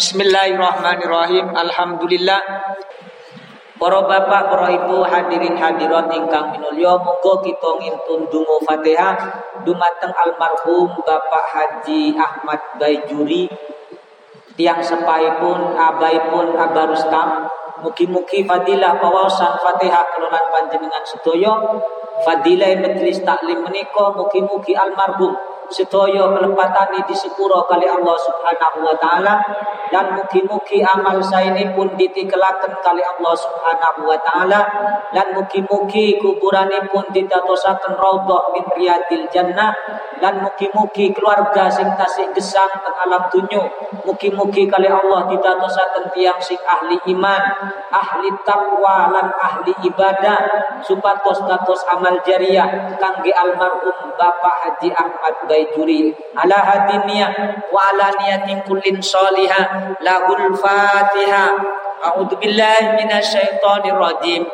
Bismillahirrahmanirrahim. Alhamdulillah. Para bapak, para ibu, hadirin hadirat ingkang minulya, muga kita ngintun donga Fatihah. Dumateng almarhum Bapak Haji Ahmad Baijuri. Tiang sepaipun abaipun Abarustam mugi-mugi fadilah pawasan Fatihah kelonan panjenengan sedaya. Fadilah majelis taklim menika mugi-mugi almarhum sedaya kelepatani di sepuro kali Allah Subhanahu wa taala dan mugi-mugi amal ini pun ditikelaken kali Allah Subhanahu wa taala dan mugi-mugi pun ditatosaken raudhah min riyadil jannah dan mugi-mugi keluarga sing tasih gesang teng alam dunya mugi-mugi kali Allah ditatosaken tiang sing ahli iman ahli takwa lan ahli ibadah supados dados amal jariah kangge almarhum Bapak Haji Ahmad Bayi juri ala hadiniya wa ala niyatin kullin salihah lahul fatihah a'udzu billahi minasyaitonir rajim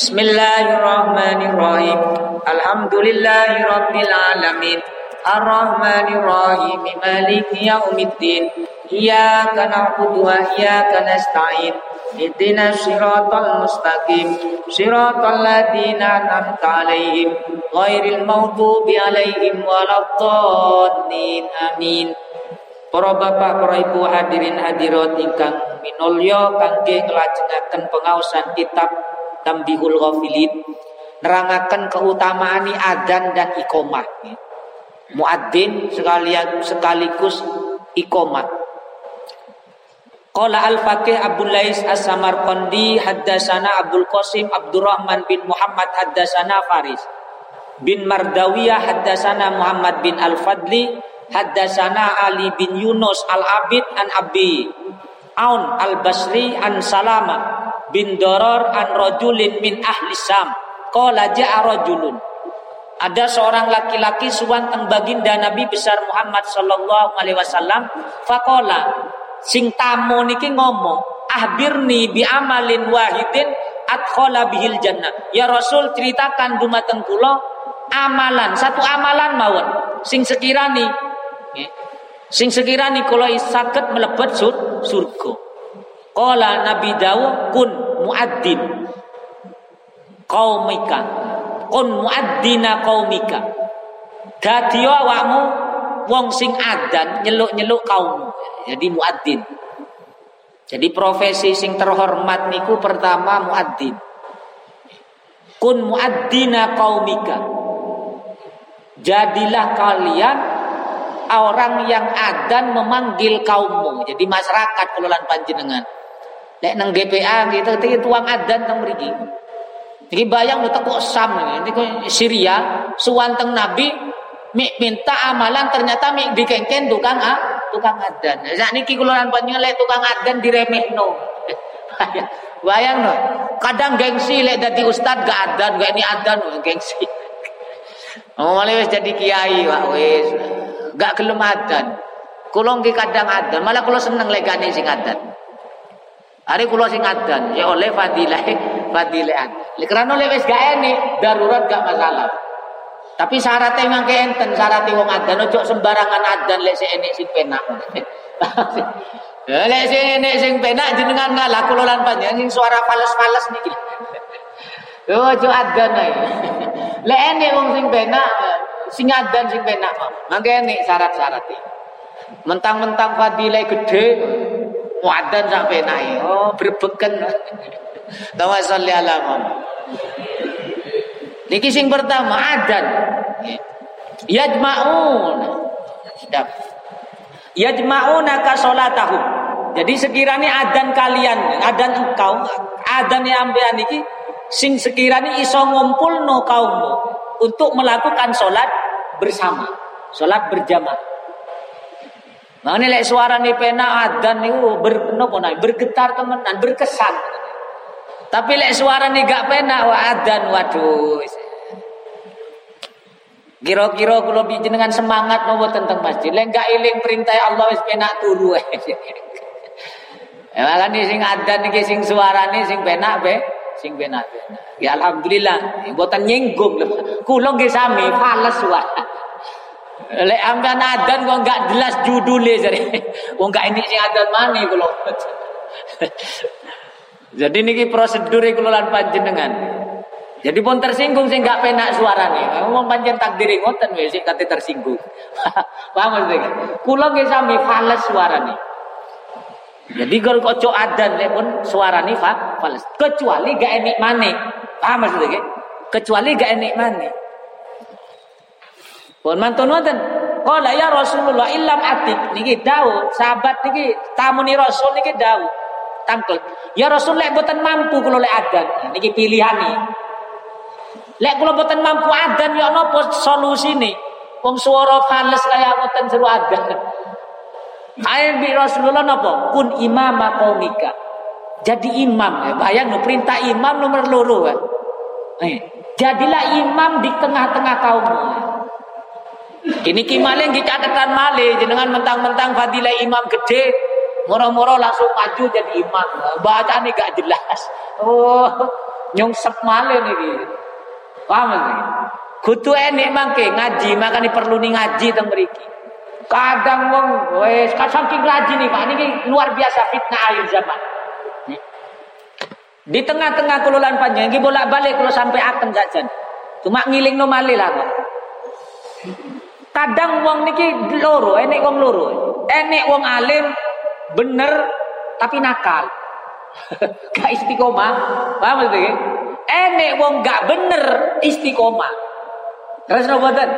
Bismillahirrahmanirrahim Alhamdulillahi rabbil alamin Ar-Rahmanir Rahim Maliki yaumiddin. Iyyaka na'budu wa iyyaka nasta'in. Ihdina siratal mustaqim. Siratal ladina an'amta alaihim. Ghairil maghdubi alaihim waladdallin. Amin. Para bapak, para ibu hadirin hadirat ingkang minulya kangge nglajengaken pengaosan kitab Tambihul Ghafilin nerangaken keutamaan adzan dan iqomah. Muadzin sekalian sekaligus iqomah. Qala al-Faqih Abdul Lais As-Samarqandi haddasana Abdul Qasim Abdurrahman bin Muhammad haddasana Faris bin Mardawiyah haddasana Muhammad bin Al-Fadli haddasana Ali bin Yunus Al-Abid an Abi Aun Al-Basri an Salama bin Doror an rajulin min ahli Sam qala ja'a rajulun ada seorang laki-laki suwanteng baginda Nabi besar Muhammad sallallahu alaihi wasallam faqala sing tamu niki ngomong ahbirni bi amalin wahidin adkhala bihil jannah ya rasul ceritakan dumateng kula amalan satu amalan mawon. Sing sekirani sing sekirani kula saged mlebet sur, surga. Qala nabi dawu kun muadzin qaumika kun muadzina qaumika dadi awakmu wong sing adan nyeluk-nyeluk kaummu jadi muadzin. Jadi profesi sing terhormat niku pertama muadzin. Kun muadzina kaumika. Jadilah kalian orang yang adan memanggil kaummu. Jadi masyarakat kelolaan panjenengan. Lek nang GPA gitu, itu tuang adan teng mriki. Iki bayang utek kok Sam ini Syria suwanteng Nabi mik minta amalan ternyata mik dikengken tukang ah tukang adan. Sak niki kula lan panjenengan tukang adan diremehno. Bayang no. Kadang gengsi lek dadi ustad gak adan, gak ini adan gengsi. Oh, malah wis jadi kiai Pak wis. Gak gelem adan. Kula nggih kadang adan, malah kula seneng legane sing adan. Hari kula sing adan, ya oleh fadilah fadilah adan. Karena oleh wis gak enek, darurat gak masalah. Tapi syaratnya memang enten syaratnya wong adan ojo sembarangan adan lek enek sing penak. lek enek sing penak jenengan ngalah kula lan panjenengan suara fales-fales niki. Ojo adan ae. Lek enek wong sing penak sing adan sing penak mangke enek syarat-syaratnya. Mentang-mentang fadilah gede muadzan sak penake. Oh, berbeken. Tawa salli ala Niki sing pertama adan. Yajma'un. Sedap. Yajma'una ka salatahum. Jadi sekiranya adan kalian, adan engkau, adan yang ambean niki sing sekiranya iso ngumpulno kaummu untuk melakukan sholat bersama, sholat berjamaah. Mana lek suara nih pena adan niku ber nopo bergetar temenan, berkesan. Tapi lek suara nih gak pena wa adan waduh. Kira-kira kula dengan semangat nopo tentang masjid. Lek gak iling perintah Allah wis penak turu. Ya makane sing adan iki sing suarane sing penak be, sing penak. Ya alhamdulillah, mboten nyinggung. Kula nggih sami fales wae. Lek ambean adan kok enggak jelas judulnya jadi. Wong enggak ini sing adan mana kula. Jadi niki prosedur kula lan panjenengan. Jadi pun tersinggung sih nggak penak suarane. Ngomong panjen takdiri ngoten wis sing kate tersinggung. Paham maksudnya? Kula nggih sami fales suarane. Jadi kalau kocok adan lek pun suarane fa fales. Kecuali gak enik mane. Paham maksudnya? Kecuali gak enik mane. Pun mantun wonten. Qala ya Rasulullah illam atik niki dawuh sahabat niki tamu ni Rasul niki dawuh tangkel. Ya Rasul lek boten mampu kula lek adan. Niki pilihane. Lek kula boten mampu adan ya napa solusine? Wong swara fales kaya ngoten seru adan. Ayo bi Rasulullah napa? Kun imama qaumika. Jadi imam ya. Bayang no, perintah imam nomor loro ya. Eh, jadilah imam di tengah-tengah kaummu. Kini kimale nggih catatan male jenengan mentang-mentang fadilah imam gede moro-moro langsung maju jadi imam. Bacaan gak jelas. Oh, nyungsep male niki. Paham nggih? Kudu enek mangke ngaji, makane perlu nih ngaji teng mriki. Kadang wong wis saking nih Pak niki luar biasa fitnah akhir zaman. Di tengah-tengah kelolaan panjang iki bolak-balik kalau sampai akan jajan. Cuma ngiling no kok. Kadang wong niki loro, enek wong loro. Enek wong alim bener tapi nakal. Gak istiqomah. Paham maksudnya? enek wong gak bener istiqomah. Terus noboten.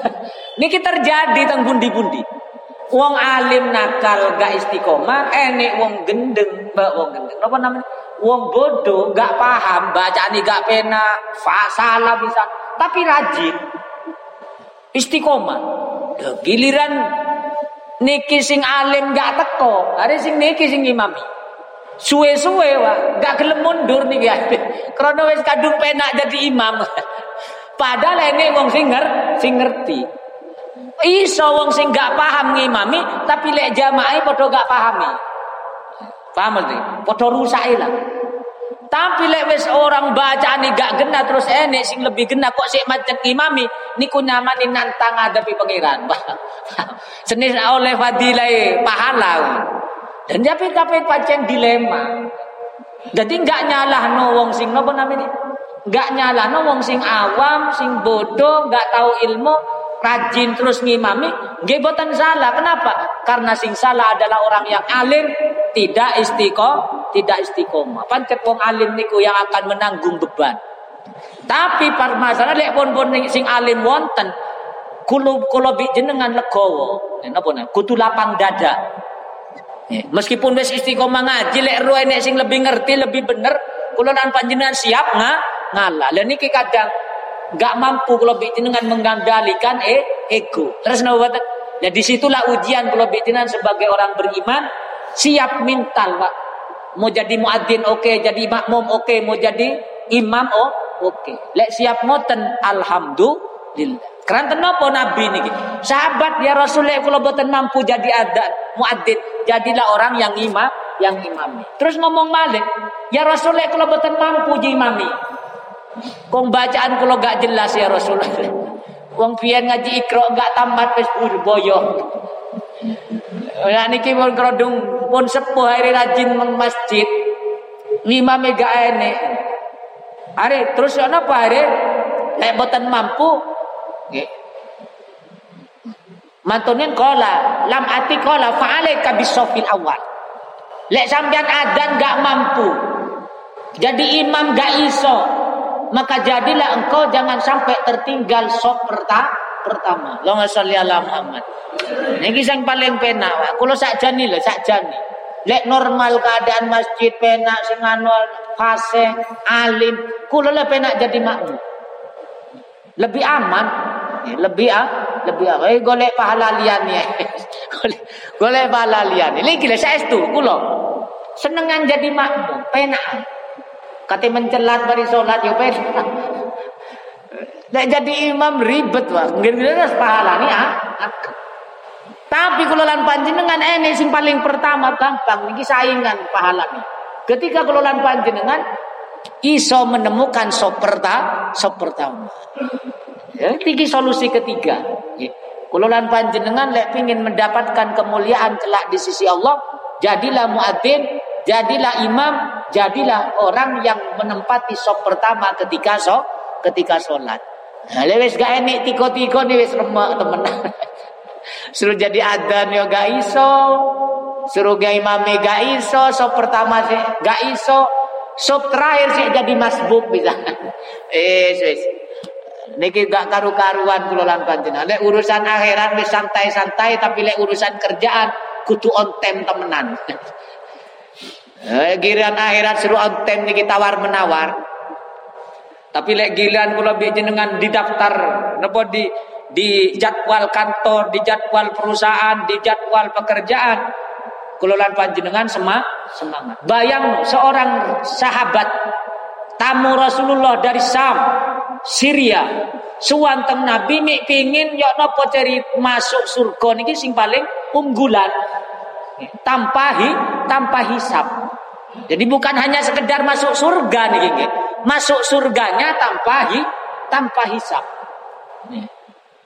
Niki terjadi teng bundi-bundi. Wong alim nakal gak istiqomah, enek wong gendeng, mbak wong gendeng. Apa namanya? Wong bodoh gak paham, bacaan gak pena, salah bisa, tapi rajin. Istiqomah. Giliran niki sing alim gak teko, hari sing niki sing imami. Suwe-suwe wah, gak gelem mundur nih ya. Karena wis kadung penak jadi imam. Padahal ini wong sing sing ngerti. Iso wong sing gak paham ngimami, tapi lek jamaah padha gak pahami. Paham mesti? Padha rusak lah. Tapi lek wis orang bacaan gak gena terus enek sing lebih gena kok sik macet imami niku nyamani nantang hadapi pangeran. Senis oleh fadilah pahala. Dan tapi tapi pancen dilema. Jadi nggak nyalah no wong sing nopo namanya? Nggak nyalah no wong sing awam, sing bodoh, nggak tahu ilmu, rajin terus ngimami, nggih boten salah. Kenapa? Karena sing salah adalah orang yang alim, tidak istiqomah, tidak istiqomah. Pancet wong alim niku yang akan menanggung beban. Tapi masalah lek pun pun sing alim wonten kulo kulo jenengan legowo. Napa kudu lapang dada. Ya, meskipun wis istiqomah ngaji lek ro enek sing lebih ngerti, lebih bener, kula lan panjenengan siap nga ngalah. Lah niki kadang gak mampu kalau jenengan mengendalikan e ego. Terus napa Ya di situlah ujian kalau sebagai orang beriman siap mental, Pak. Mau jadi muadzin oke, okay. jadi makmum oke, okay. mau jadi imam oh oke. Okay. Lek siap ngoten alhamdulillah. Keranten napa nabi niki? Sahabat ya Rasulullah kalau boten mampu jadi adat muadzin, jadilah orang yang imam, yang imami. Terus ngomong malik, ya Rasulullah kalau boten mampu jadi imami. Kong bacaan kalau gak jelas ya Rasulullah. Wong pian ngaji ikro gak tamat wis boyo. Ya niki pun kerodung pun sepuh hari rajin meng masjid. Lima mega enek. Are terus apa are? Lek boten mampu Nggih. Mantunin kola, lam ati kola fa'alaika bisofil awal. Lek sampean adan gak mampu. Jadi imam gak iso. Maka jadilah engkau jangan sampai tertinggal sop pertama. Allahumma sholli ala Muhammad. Niki sing paling penak, Pak. Kulo sakjane lho, sakjane. Lek normal keadaan masjid penak sing anu fase alim, kulo le penak jadi makmum. Lebih aman lebih ah lebih ah eh golek pahala liyane golek golek pahala liyane lah saya itu kulo senengan jadi makmum penak kate mencelat bari salat yo penak Nek jadi imam ribet wah, harus pahala nih ah. Tapi kalau lan panjenengan ini sing paling pertama gampang niki saingan pahala nih. Ketika kalau lan panjenengan iso menemukan sop pertama, sop pertama. Ya, tinggi solusi ketiga. Ya. Kulolan panjenengan lek pingin mendapatkan kemuliaan kelak di sisi Allah, jadilah muadzin, jadilah imam, jadilah orang yang menempati sop pertama ketika so, ketika sholat. Nah, lewes gak enek tiko-tiko nih wes remak temen. Suruh jadi adan yo gak iso. Suruh gak imam gak iso. Sop pertama sih gak iso. Sop terakhir sih jadi masbuk bisa. eh, wes. Niki gak karu-karuan kula lan panjenengan. Lek urusan akhirat wis santai-santai tapi lek urusan kerjaan kudu on time temenan. eh, giliran akhirat seru on time niki tawar menawar. Tapi lek giliran kula jenengan di daftar napa di di jadwal kantor, di jadwal perusahaan, di jadwal pekerjaan, kula lan panjenengan semangat. Bayang seorang sahabat tamu Rasulullah dari Sam Syria suwanteng Nabi mik pingin yo napa cari masuk surga niki sing paling unggulan tanpa hi, tanpa hisap. Jadi bukan hanya sekedar masuk surga nih nggih. Masuk surganya tanpa hi, tanpa hisap.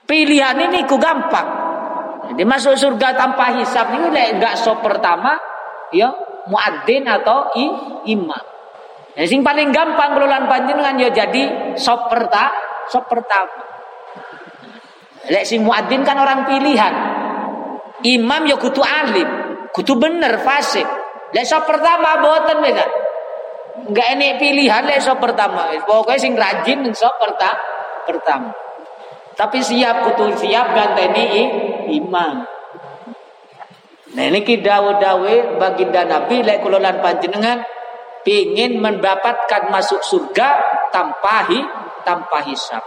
Pilihan ini ku gampang. Jadi masuk surga tanpa hisap ini lek enggak so pertama ya muadzin atau i, imam. Yang sing paling gampang kelolaan panjenengan ya jadi sop perta, sop pertama. Lek si muadzin kan orang pilihan. Imam ya kutu alim, kutu bener fasik. Lek sop pertama boten beda. Enggak ini pilihan lek sop pertama. Pokoknya sing rajin sop perta, pertama. Tapi siap kutu siap ganteni imam. Nah ini dawe-dawe baginda Nabi lek kulolan panjenengan ingin mendapatkan masuk surga tanpa hi, tanpa hisab.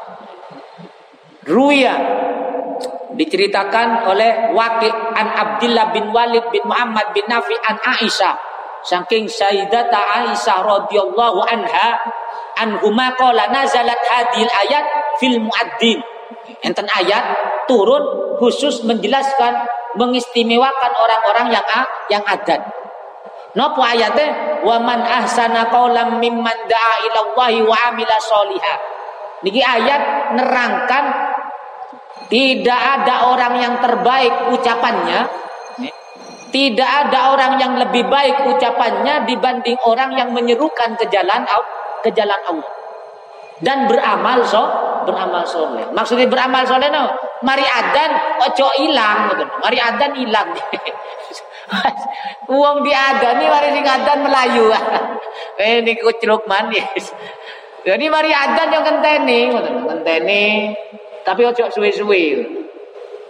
Ruya diceritakan oleh Waqi an Abdullah bin Walid bin Muhammad bin Nafi an Aisyah saking Sayyidata Aisyah radhiyallahu anha anhuma qala nazalat hadil ayat fil muadzin enten ayat turun khusus menjelaskan mengistimewakan orang-orang yang yang adan Napa ayatnya? Wa man ahsana qaulam mimman da'a ila wa amila sholiha. Niki ayat nerangkan tidak ada orang yang terbaik ucapannya. Tidak ada orang yang lebih baik ucapannya dibanding orang yang menyerukan ke jalan ke jalan Allah. Dan beramal so beramal soleh. Maksudnya beramal soleh no? Mari adan ojo hilang mari adan hilang Uang diadani mari sing adan Melayu. eh niku celuk manis. Jadi mari adan yang ngenteni, ngenteni. Tapi ojo suwe-suwe.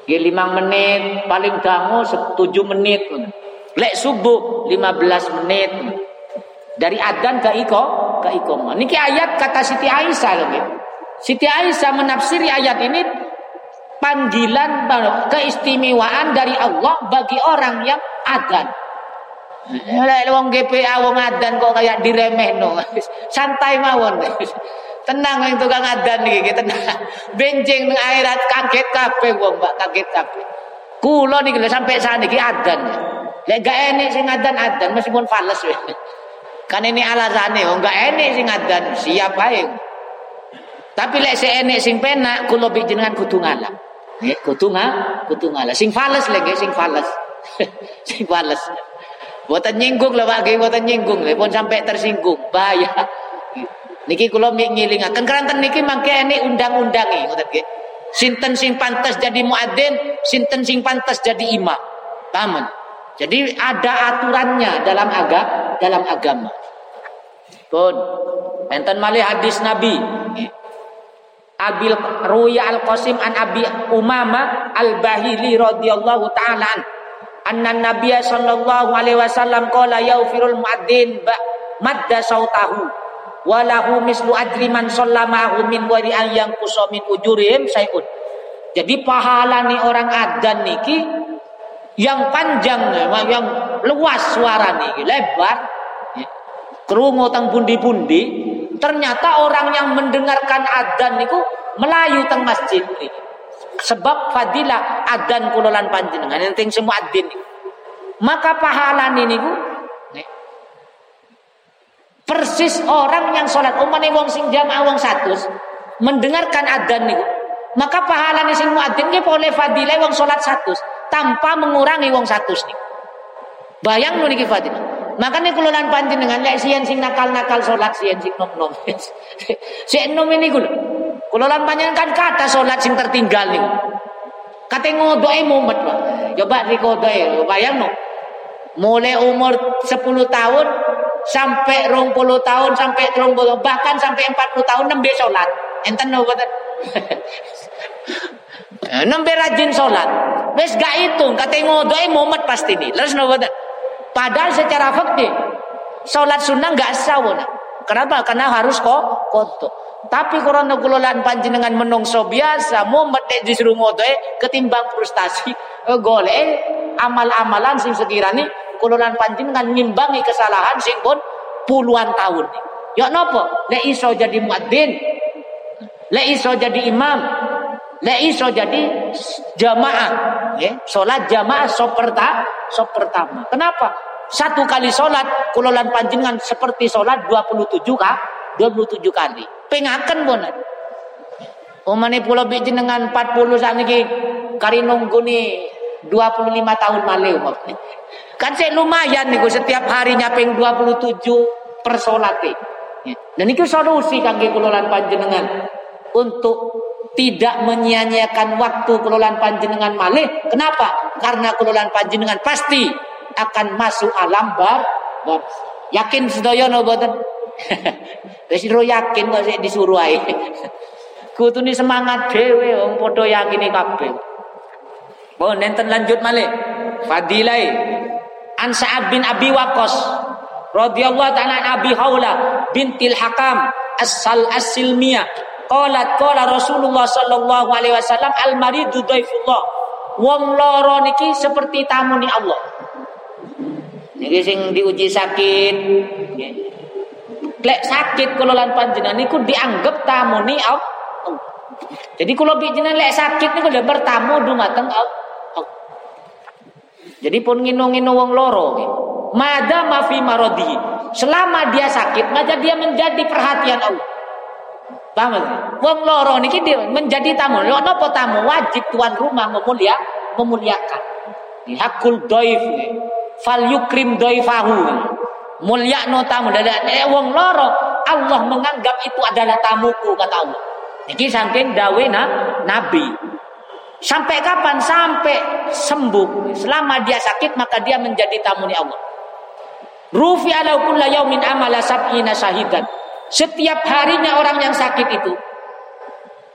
Ya 5 menit, paling dangu 7 menit. Lek subuh 15 menit. Dari adan ke iko, ke ikomah. Niki ayat kata Siti Aisyah loh. Siti Aisyah menafsiri ayat ini panggilan keistimewaan dari Allah bagi orang yang adan. Lek wong GPA wong adan kok kayak diremehno. Santai mawon. Tenang wong tukang adan iki, tenang. Benjing ning akhirat kaget kabeh wong, Mbak, kaget kabeh. Kula niki sampai saat iki adan. Lek gak enek sing adan adan meskipun fales. Kan ini alasane wong gak enek sing adan, siap ae. Tapi lek se enek sing penak kula jenengan kudu ngalah. Nggih, kudu kudu ngalah. Sing fales lagi sing fales. sing fales. Buatan nyinggung lah Pak, buatan nyinggung. Pun sampai tersinggung, bahaya. Niki kula ngilingaken keranten niki mangke ini undang-undangi ngoten nggih. Sinten sing pantas jadi muadzin, sinten sing pantas jadi imam. Paham? Jadi ada aturannya dalam agama, dalam agama. Pun enten malih hadis Nabi. Abil Ruya Al Qasim an Abi Umama Al Bahili radhiyallahu taala an anna Nabiya sallallahu alaihi wasallam qala yaufirul muadzin madda sautahu wa lahu mislu ajri man sallamahu min wari an yang min ujurihim sayun. Jadi pahala nih orang adzan niki yang panjang yang luas suara niki lebar kerungu tang pundi-pundi Ternyata orang yang mendengarkan adzan niku melayu teng masjid ini. Sebab fadilah adzan kulolan panjenengan yang semua adzin. Maka pahala niku persis orang yang sholat umane wong sing jamaah wong satu mendengarkan adzan niku Maka pahala ni sing muadzin boleh fadilah wong salat satu tanpa mengurangi wong satu nih. Bayang niki fadilah. Makanya kulolan panjenengan lek sian sing nakal-nakal salat sian sing nom-nom. si nom ini kulo. Kulolan panjenengan kan kata salat sing tertinggal nih. Kata ngodoe mumet Pak. Coba rikodoe, bayang no. Mulai umur 10 tahun sampai 20 tahun sampai 30 bahkan sampai 40 tahun nembe salat. Enten no nembe rajin salat. Wis gak hitung, kata ngodoe mumet pasti nih. Terus no. Padahal secara fakti sholat sunnah nggak sah Kenapa? Karena harus kok koto. Tapi korona kulolan panjenengan menungso biasa medek disuruh ngodoe ketimbang frustasi eh, golek amal-amalan sing sekiranya kulolan panjenengan ngimbangi kesalahan sing pun puluhan tahun. Ya nopo? Le iso jadi muadzin. Le iso jadi imam. Le iso jadi jamaah. Ya, salat jamaah so pertama, so pertama. Kenapa? Satu kali sholat, kulolan panjenengan seperti sholat 27 kah? 27 kali. Pengaken pun. Umane pulau bijin dengan 40 saat ini kari nunggu nih 25 tahun malih Kan saya lumayan nih setiap harinya peng 27 per sholat ya. Dan itu solusi kangge kulolan panjenengan untuk tidak menyia-nyiakan waktu kelolaan panjenengan malih. Kenapa? Karena kelolaan panjenengan pasti akan masuk alam bar, bar. Yakin sedaya no boten? Wis yakin kok sik disuruh ae. Kutune semangat dhewe wong padha yakini kabeh. Oh nenten lanjut malih. Fadilai An Sa'ad bin Abi Waqqas radhiyallahu ta'ala Abi Haula bintil Hakam As-Sal As-Silmiyah qalat qala Rasulullah sallallahu alaihi wasallam al maridu dhaifullah wong loro niki seperti tamu ni Allah Niki sing diuji sakit. Lek sakit kula lan panjenengan niku dianggap tamu ni Allah. Jadi kalau jenengan lek sakit niku lek bertamu dumateng Allah. Jadi pun ngino-ngino wong loro Mada mafi marodi. Selama dia sakit, maka dia menjadi perhatian Allah. Paham Wong loro niki menjadi tamu. Lho napa tamu? Wajib tuan rumah memulia, memuliakan. Hakul doif fal yukrim mulia no tamu eh, wong loro Allah menganggap itu adalah tamuku kata Allah ini saking dawe na, nabi sampai kapan? Sampai sembuh. Selama dia sakit maka dia menjadi tamu ni Allah. Rufi ala kulla yaumin amala sab'ina syahidan. Setiap harinya orang yang sakit itu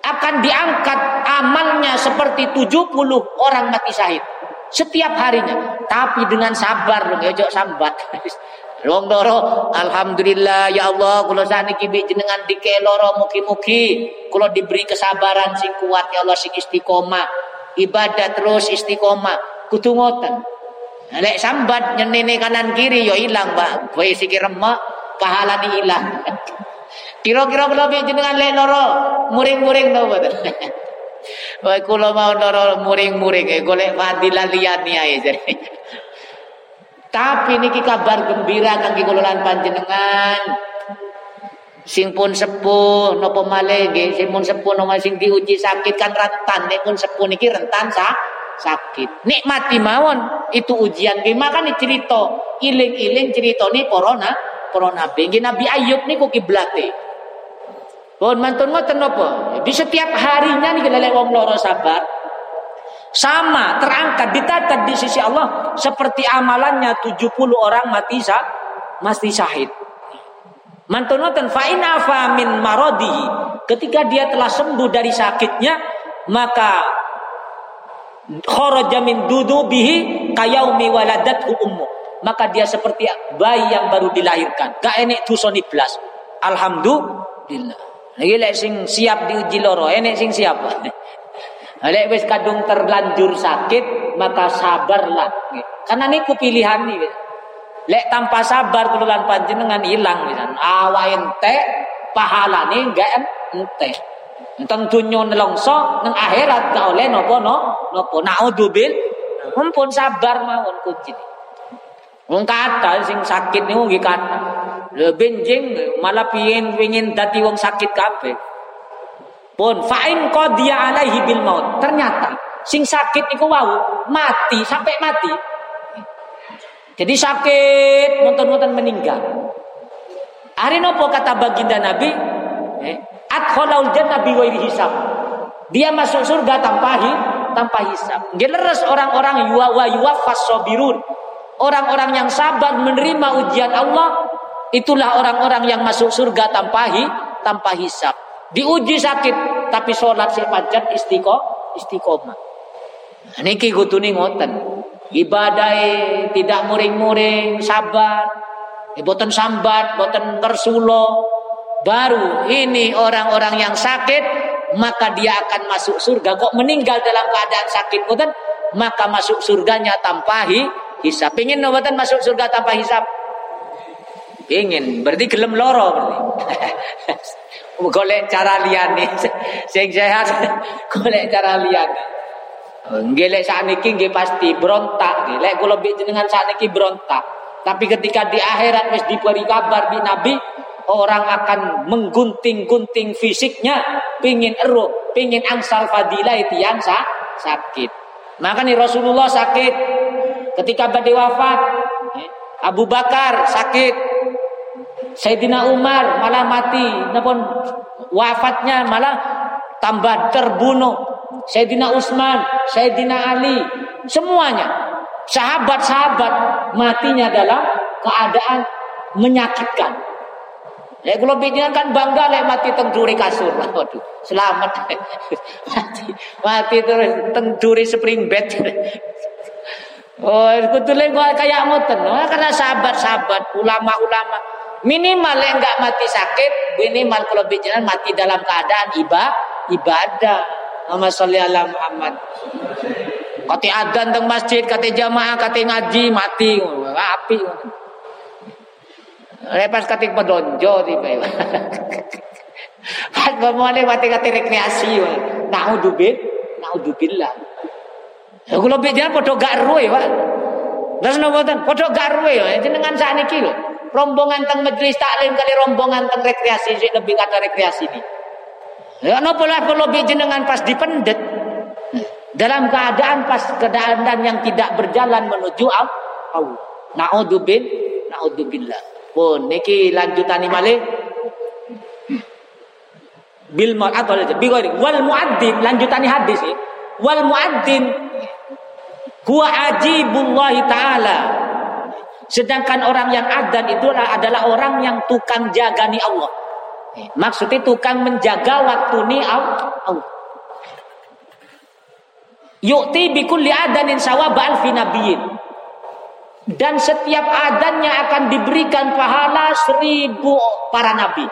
akan diangkat amalnya seperti 70 orang mati syahid. Setiap harinya. Tapi dengan sabar ya sambat Wong loro alhamdulillah ya Allah kula saniki bi jenengan dike loro mugi-mugi. Kula diberi kesabaran sing kuat ya Allah sing istiqomah. Ibadah terus istiqomah. Kudu ngoten. Lek sambat nyenene kanan kiri yo ya ilang Pak. Kowe sikir remek pahala di ilang. Kira-kira kula bi jenengan lek loro muring-muring to mboten Wah kula mau loro muring-muring. Golek fadilah liyane ae jare. Tapi niki kabar gembira kangge kula lan panjenengan. Sing pun sepuh napa malih sing pun sepuh napa sing diuji sakit kan rentan nek pun sepuh niki rentan sa sakit. Nikmati mawon itu ujian nggih makane cerita iling-iling ceritane para na para nabi. Nggih Nabi Ayub niku kiblate. Pun mantun ngoten napa? Di setiap harinya nih lelek wong loro sabar sama terangkat dicatat di sisi Allah. Seperti amalannya 70 orang mati sah mati syahid. Mantun ngoten fa in afa min maradi ketika dia telah sembuh dari sakitnya maka kharaja min dudubihi kayaumi waladathu ummu. Maka dia seperti bayi yang baru dilahirkan. Gak enek tusoni blas alhamdulillah. Lagi sing siap diuji loro, enek sing siap. Lek wis kadung terlanjur sakit, maka sabarlah. Karena niku pilihan nih. Lek tanpa sabar tululan panjenengan hilang misan. Awak ente nih enggak ente. Tentang dunia nelongso nang akhirat gak oleh nopo no nopo naudzubil. Mumpun sabar mawon kunci. Wong kata sing sakit niku nggih kata. Le benjing malah pingin pingin dadi wong sakit kabeh. Pun fa'in qadiya alaihi bil maut. Ternyata sing sakit iku wau mati sampai mati. Jadi sakit, nonton-nonton meninggal. Hari nopo kata baginda Nabi, eh, jannah bi hisab. Dia masuk surga tanpa hi, tanpa hisab. Geleres orang-orang yuwa wa sabirun. Orang-orang yang sabar menerima ujian Allah, itulah orang-orang yang masuk surga tanpa hi, tanpa hisab. Diuji sakit, tapi sholat sepanjang istiqomah, istiqomah. Niki kutuni ngoten. Ibadah tidak muring-muring, sabar. Eh, boten sambat, boten tersulo. Baru ini orang-orang yang sakit, maka dia akan masuk surga. Kok meninggal dalam keadaan sakit, boten? Maka masuk surganya tanpa hi, hisap. Pengen boten masuk surga tanpa hisap? Pengen, berarti gelem loro berarti. golek cara liyane sing sehat golek cara liyane Nggih lek sakniki nggih pasti berontak nggih. Lek kula jenengan sakniki berontak. Tapi ketika di akhirat wis diberi kabar di Nabi, orang akan menggunting-gunting fisiknya, pingin ero, pingin angsal fadilah itu yang sa sakit. Maka nih Rasulullah sakit ketika badai wafat, Abu Bakar sakit, Sayyidina Umar malah mati, namun wafatnya malah tambah terbunuh. Sayyidina Utsman, Sayyidina Ali, semuanya sahabat-sahabat matinya dalam keadaan menyakitkan. Ya kalau bikin kan bangga lek mati teng duri kasur. Waduh, selamat. mati mati terus teng spring bed. oh, kutule gua kayak ngoten. Karena sahabat-sahabat, ulama-ulama minimal yang enggak mati sakit, minimal kalau bicara mati dalam keadaan ibadah, ibadah. Muhammad sholli ala Muhammad. Kati adan teng masjid, kati jamaah, kati ngaji mati, api. Lepas kati pedonjo tiba. Pas ngomongnya mati kati rekreasi, naudzubil, naudzubillah. Kula beda padha gak ruwe, Pak. Terus napa ten? Padha gak ruwe jenengan sakniki lho. Rombongan teng majelis taklim kali rombongan teng rekreasi sik lebih kata rekreasi ini. Ya napa lah perlu jenengan pas dipendet dalam keadaan pas keadaan yang tidak berjalan menuju Allah. Naudzubil, naudzubillah. Pun niki lanjutan malih bil atau bigori wal muadzin lanjutan hadis ini wal muadzin huwa ajibullah taala sedangkan orang yang adzan itu adalah orang yang tukang jagani Allah Maksudnya tukang menjaga waktu ni Allah. Yukti bikulli adanin sawaba alfi nabiyin. Dan setiap adannya akan diberikan pahala seribu para nabi.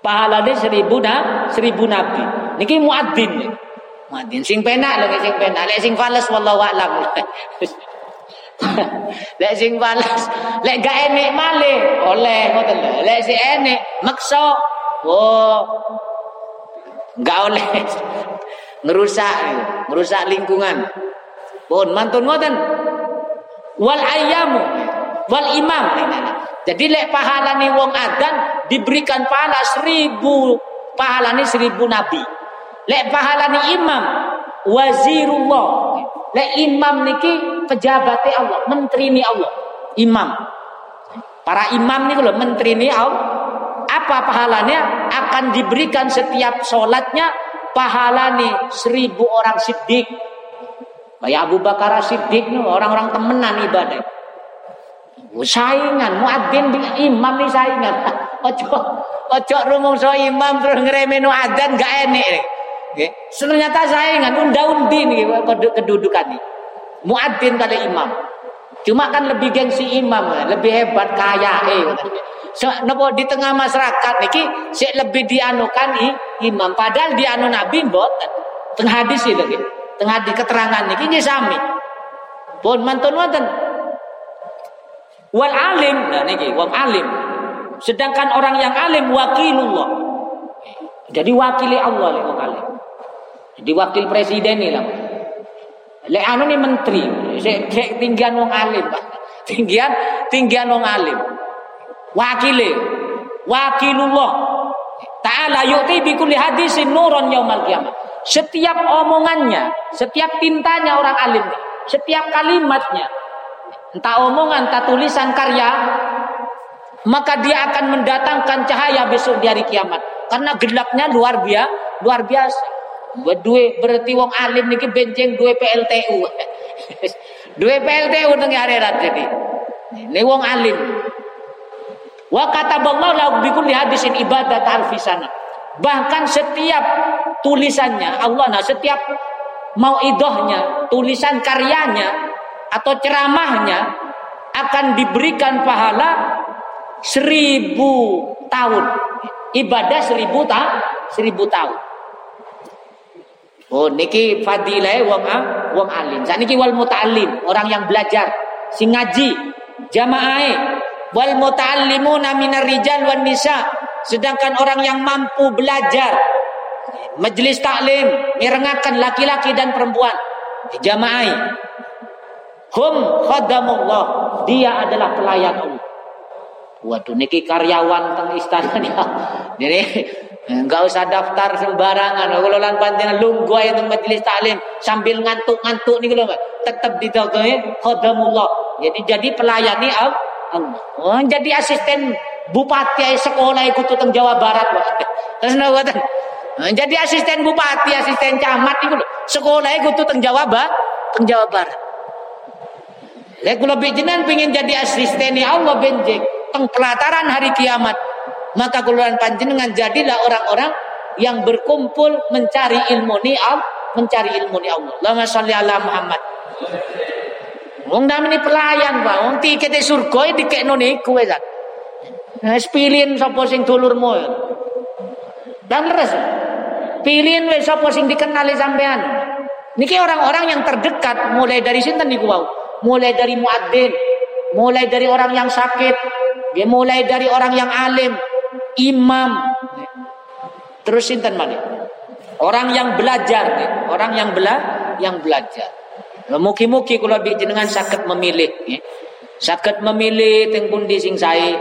Pahala dia seribu na, seribu nabi. Niki muadzin. Muadzin sing penak lagi sing penak. Lek sing fales wallahu a'lam. lek sing balas lek gak enek malih oleh ngoten lek si enek maksa oh gak oleh. Ngerusak ngerusak lingkungan. Pun mantun ngoten. Wal ayamu wal imam. Jadi lek pahala nih wong adan diberikan pahala seribu pahala nih seribu nabi. Lek pahala nih imam wazirullah lek imam niki pejabatnya Allah, menteri ini Allah, imam. Para imam nih kalau menteri ini Allah. Apa pahalanya? Akan diberikan setiap sholatnya pahala nih seribu orang siddiq. Kayak Abu Bakar Siddiq nih orang-orang temenan ibadah. Saingan, muadzin imam nih saingan. Ojo, ojo rumongso imam terus ngeremen muadzin gak enek. Okay. Ternyata saingan, unda-undi nih kedudukan nih. Muadzin kali imam. Cuma kan lebih gengsi imam, lebih hebat kaya eh. So, di tengah masyarakat niki si lebih dianukan i, imam padahal dianu nabi mboten. Tengah hadis iki lagi. Tengah di keterangan niki nggih sami. Pun mantun wonten. Wal alim, nah niki wong alim. Sedangkan orang yang alim wakilullah. Jadi wakili Allah lek wong alim. Jadi wakil presiden nih lah. Lek anu ni menteri, sik tinggian wong alim, Pak. Tinggian tinggian wong alim. Wakile, wakilullah. Ta'ala yu'ti bi kulli hadisin nuron yaumal qiyamah. Setiap omongannya, setiap tintanya orang alim, setiap kalimatnya, entah omongan, entah tulisan karya, maka dia akan mendatangkan cahaya besok di hari kiamat. Karena gelapnya luar biasa, luar biasa. Dua berarti wong alim niki benjeng dua PLTU. dua PLTU nang akhirat jadi. Ini wong alim. Wa kata Allah la kulli hadisin ibadat alfisana. Bahkan setiap tulisannya Allah nah setiap mau idohnya, tulisan karyanya atau ceramahnya akan diberikan pahala seribu tahun. Ibadah seribu ta seribu tahun. Oh niki fadilah wong wong alim. Saniki wal muta'allim, orang yang belajar, sing ngaji, jamaah wal muta'allimuna minar rijal wan nisa. Sedangkan orang yang mampu belajar, majelis taklim, merengakan laki-laki dan perempuan, jamaah. Hum khadamullah, dia adalah pelayan Allah. Waduh niki karyawan teng istana. Jadi enggak usah daftar sembarangan. Kalau lan panjenengan lungguh ae teng majelis taklim sambil ngantuk-ngantuk niku lho, tetap ditokoe khadamullah. Jadi jadi pelayani Allah. Oh, jadi asisten bupati ae sekolah ikut teng Jawa Barat. Terus ngoten. Jadi asisten bupati, asisten camat niku lho. Sekolah ikut teng Jawa Barat, teng Jawa Barat. Lek kula bijinan pengen jadi asisten ya Allah benjek teng pelataran hari kiamat maka kuluran panjenengan jadilah orang-orang yang berkumpul mencari ilmu ni mencari ilmu ni Allah. Lama sholli ala Muhammad. Wong ini pelayan Pak. Wong tiket surga dikekno niku wis Wis pilih sapa sing dulurmu dan leres pilih wis sapa sing dikenali sampean. Niki orang-orang yang terdekat mulai dari sinten niku wau mulai dari muadzin mulai dari orang yang sakit mulai dari orang yang alim, imam. Terus sinten mana? Orang yang belajar, orang yang bela yang belajar. Mugi-mugi kula jenengan sakit memilih, sakit memilih teng pundi sing sae.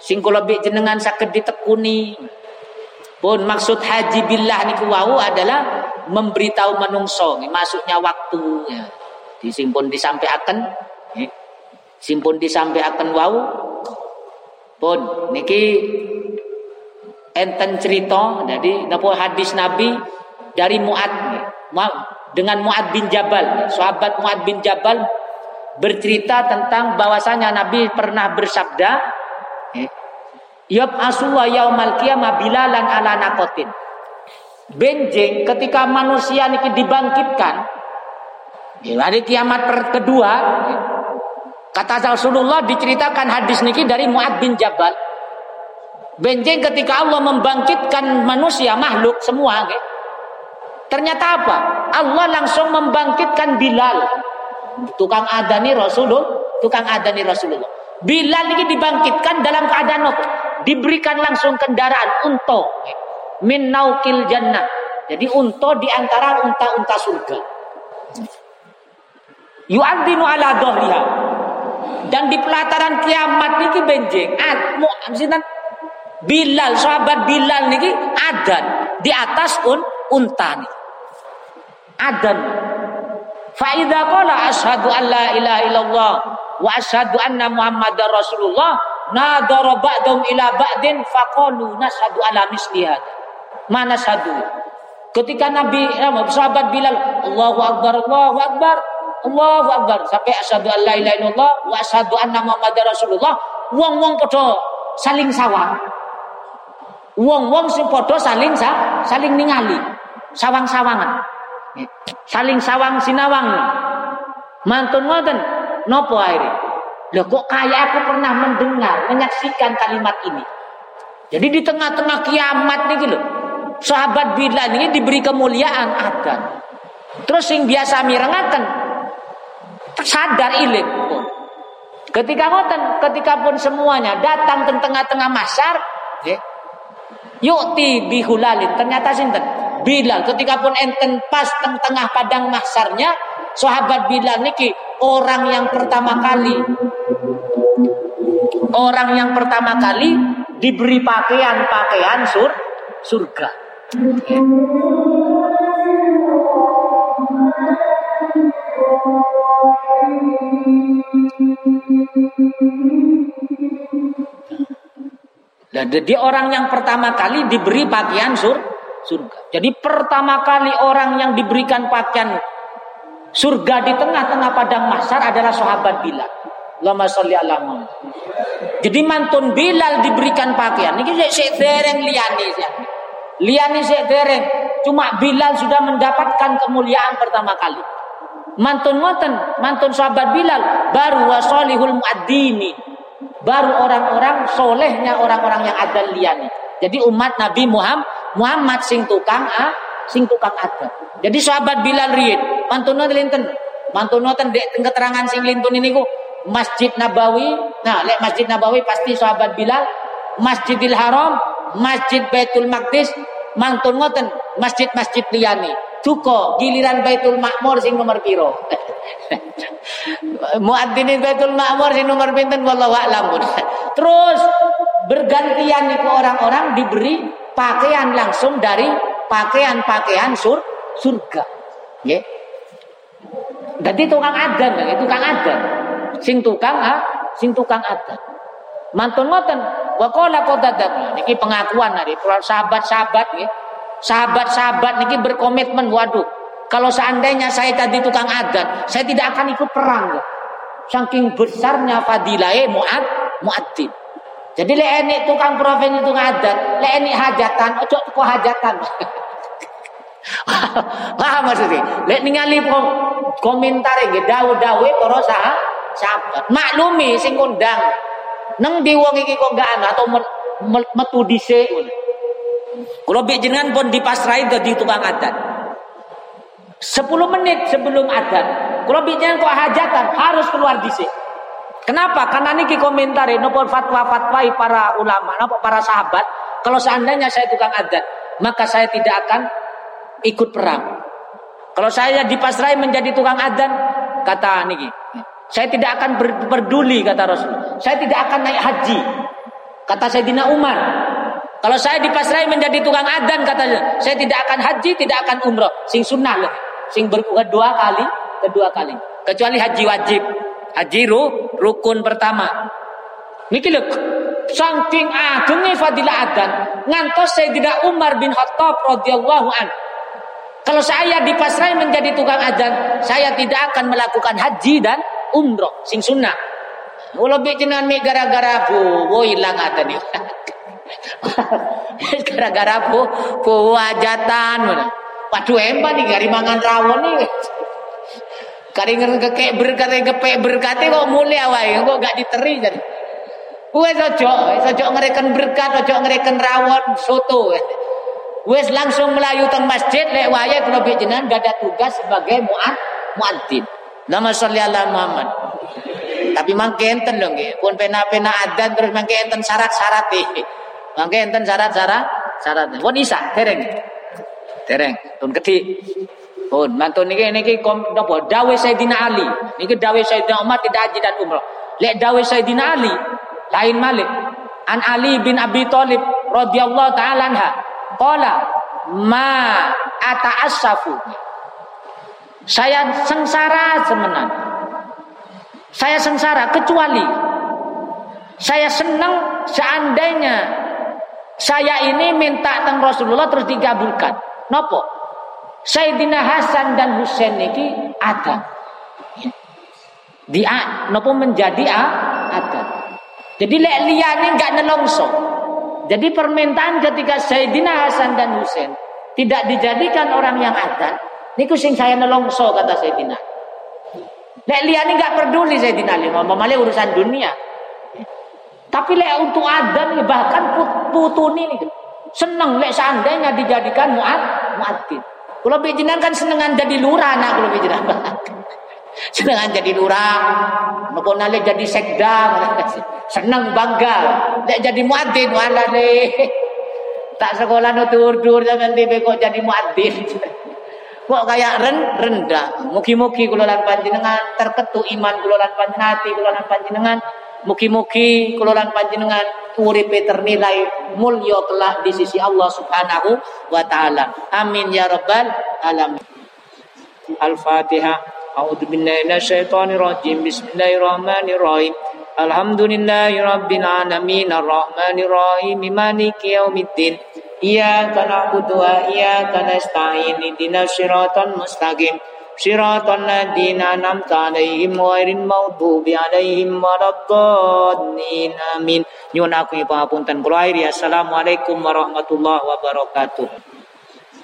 Sing jenengan sakit ditekuni. Pun maksud haji billah niku wau adalah memberitahu menungso masuknya waktu ya. Disimpun disampaikan simpun disampaikan wau pun niki enten cerita jadi napa hadis Nabi dari Muad. Dengan Muad bin Jabal. Sahabat Muad bin Jabal bercerita tentang bahwasanya Nabi pernah bersabda Yab asuwa yaumal qiyamah bilalan ala nakotin benjeng ketika manusia niki dibangkitkan di hari kiamat kedua Kata Rasulullah diceritakan hadis niki dari Muad bin Jabal. Benjeng ketika Allah membangkitkan manusia makhluk semua, okay? ternyata apa? Allah langsung membangkitkan Bilal, tukang adani Rasulullah, tukang adani Rasulullah. Bilal ini dibangkitkan dalam keadaan apa? Diberikan langsung kendaraan unta, okay? min jannah. Jadi unta di antara unta-unta surga. Yu'adzinu ala dohriha dan di pelataran kiamat niki benjing atmu sinten Bilal sahabat Bilal niki adan di atas un unta nih adan fa idza qala asyhadu an la ilaha illallah wa asyhadu anna muhammadar rasulullah nadara ba'dhum ila ba'din faqalu nashhadu ala misli mana sadu? Ketika nabi eh, sahabat Bilal Allahu akbar Allahu akbar Allahu Akbar sampai asyhadu an la ilaha illallah wa asyhadu anna Muhammadar Rasulullah wong-wong padha saling sawang wong-wong sing padha saling sa, saling ningali sawang-sawangan saling sawang sinawang mantun ngoten nopo akhirnya Loh kok kayak aku pernah mendengar, menyaksikan kalimat ini. Jadi di tengah-tengah kiamat nih gitu. Sahabat Bilal ini diberi kemuliaan adan. Terus yang biasa mirengaken sadar ilim ketika ngoten ketika pun semuanya datang tengah-tengah masar ya, yukti bihulalin ternyata sinten? Bilal. Ketika pun enten pas teng tengah padang masarnya sahabat Bilal niki orang yang pertama kali orang yang pertama kali diberi pakaian-pakaian sur surga. Dan dia orang yang pertama kali diberi pakaian sur surga. Jadi pertama kali orang yang diberikan pakaian surga di tengah-tengah padang mahsyar adalah sahabat Bilal. Lama sholli ala Jadi mantun Bilal diberikan pakaian. Ini sik dereng liyane Liani sik dereng. Cuma Bilal sudah mendapatkan kemuliaan pertama kali. Mantun ngoten, mantun sahabat Bilal baru wasolihul muadzini. Baru orang-orang solehnya orang-orang yang ada liani. Jadi umat Nabi Muhammad Muhammad sing tukang ah, sing tukang ada. Jadi sahabat Bilal riyen, mantun ngoten Mantun ngoten dek keterangan sing lintun ini ku Masjid Nabawi. Nah, lek Masjid Nabawi pasti sahabat Bilal, Masjidil Haram, Masjid Baitul Maqdis, mantun ngoten masjid-masjid liyane. Duko giliran Baitul Makmur sing nomor piro? Muadzinin Baitul Makmur sing nomor pinten wallahu a'lam. Terus bergantian niku orang-orang diberi pakaian langsung dari pakaian-pakaian sur surga. Nggih. Jadi tukang adan, tukang adan sing tukang ah, sing tukang adat. Mantun ngoten, wa qala qadadat. Niki pengakuan dari sahabat-sahabat nggih. Sahabat-sahabat niki berkomitmen, waduh, kalau seandainya saya tadi tukang adat, saya tidak akan ikut perang. Saking besarnya fadilahe muad muadzin. Jadi lek enek tukang profesi tukang adat, lek enek hajatan, ojo kok hajatan. Paham maksudnya? Lek ningali komentar nggih dawu-dawe para sahabat. Maklumi sing ngundang. Neng di wong atau metu dhisik. Kalau bik jenengan pun dipasrai dadi tukang adat. 10 menit sebelum adat. Kalau bik jenengan kok hajatan harus keluar dhisik. Kenapa? Karena niki komentari nopo fatwa-fatwa para ulama, nopo para sahabat, kalau seandainya saya tukang adat, maka saya tidak akan ikut perang. Kalau saya dipasrai menjadi tukang adat, kata niki, saya tidak akan peduli kata Rasul. Saya tidak akan naik haji. Kata Sayyidina Umar. Kalau saya dipasrai menjadi tukang adan katanya, saya tidak akan haji, tidak akan umroh. Sing sunnah loh. Sing kedua kali, kedua kali. Kecuali haji wajib. Haji ru, rukun pertama. Niki lho, saking agungnya fadilah adan, ngantos Sayyidina Umar bin Khattab radhiyallahu an. Kalau saya dipasrai menjadi tukang adan, saya tidak akan melakukan haji dan umroh sing sunnah. Kalau bikin mi gara-gara bu, hilang ada nih. gara-gara bu wajatan. Waduh empat nih gari mangan rawon nih. Karingan kekek berkat kepek berkat kok mulia wae kok gak diteri jadi. Wes ojo, ojo ngereken berkat, ojo ngereken rawon soto. Wes langsung melayu teng masjid lek wae kalau jenengan gak ada tugas sebagai muad muadzin. Nama sholli ala Muhammad. Tapi mangke enten dong nggih. Pun pena-pena adan terus mangke enten syarat-syarat Mangke enten syarat-syarat syarat. Pun isa tereng. Tereng. Tun keti. Pun mantun niki niki kom napa dawe Sayyidina Ali. Niki dawe Sayyidina Umar tidak haji dan umrah. Lek dawe Sayyidina Ali lain malik. An Ali bin Abi Thalib radhiyallahu taala anha qala ma ata'assafu saya sengsara semenan. Saya sengsara kecuali saya senang seandainya saya ini minta teng Rasulullah terus dikabulkan. Nopo? Sayyidina Hasan dan Husain ini ada. Dia nopo menjadi a, ada. Jadi lek liyane enggak nelongso. Jadi permintaan ketika Sayyidina Hasan dan Husain tidak dijadikan orang yang adat, Niku sing saya nelongso kata Sayyidina. Lek liyane enggak peduli Sayyidina Ali, urusan dunia. Tapi lek untuk adan bahkan put, putuni nih seneng lek seandainya dijadikan muad muadzin. Kalau bijinan kan senengan jadi lurah anak kalau bijinan. senengan jadi lurah. Nopo nale jadi sekda. Seneng bangga. Lek jadi muadzin wala Tak sekolah no tur-tur jangan kok jadi muadzin. kok kayak ren rendah mugi-mugi kula panjenengan terketu iman kula lan panjenengan hati kula panjenengan Mugi-mugi keluaran panjenengan uripe ternilai mulya kelak di sisi Allah Subhanahu wa taala. Amin ya rabbal alamin. Al-Fatihah. A'udzu billahi minasyaitonir rajim. Bismillahirrahmanirrahim. Alhamdulillahi rabbil alamin arrahmanir rahim maliki yaumiddin. Iyyaka na'budu wa iyyaka nasta'in. Ihdinas siratal mustaqim. صراط الذين أنعمت عليهم غير المغضوب عليهم ولا الضالين آمين nyuwun aku pangapunten kula Assalamualaikum warahmatullahi wabarakatuh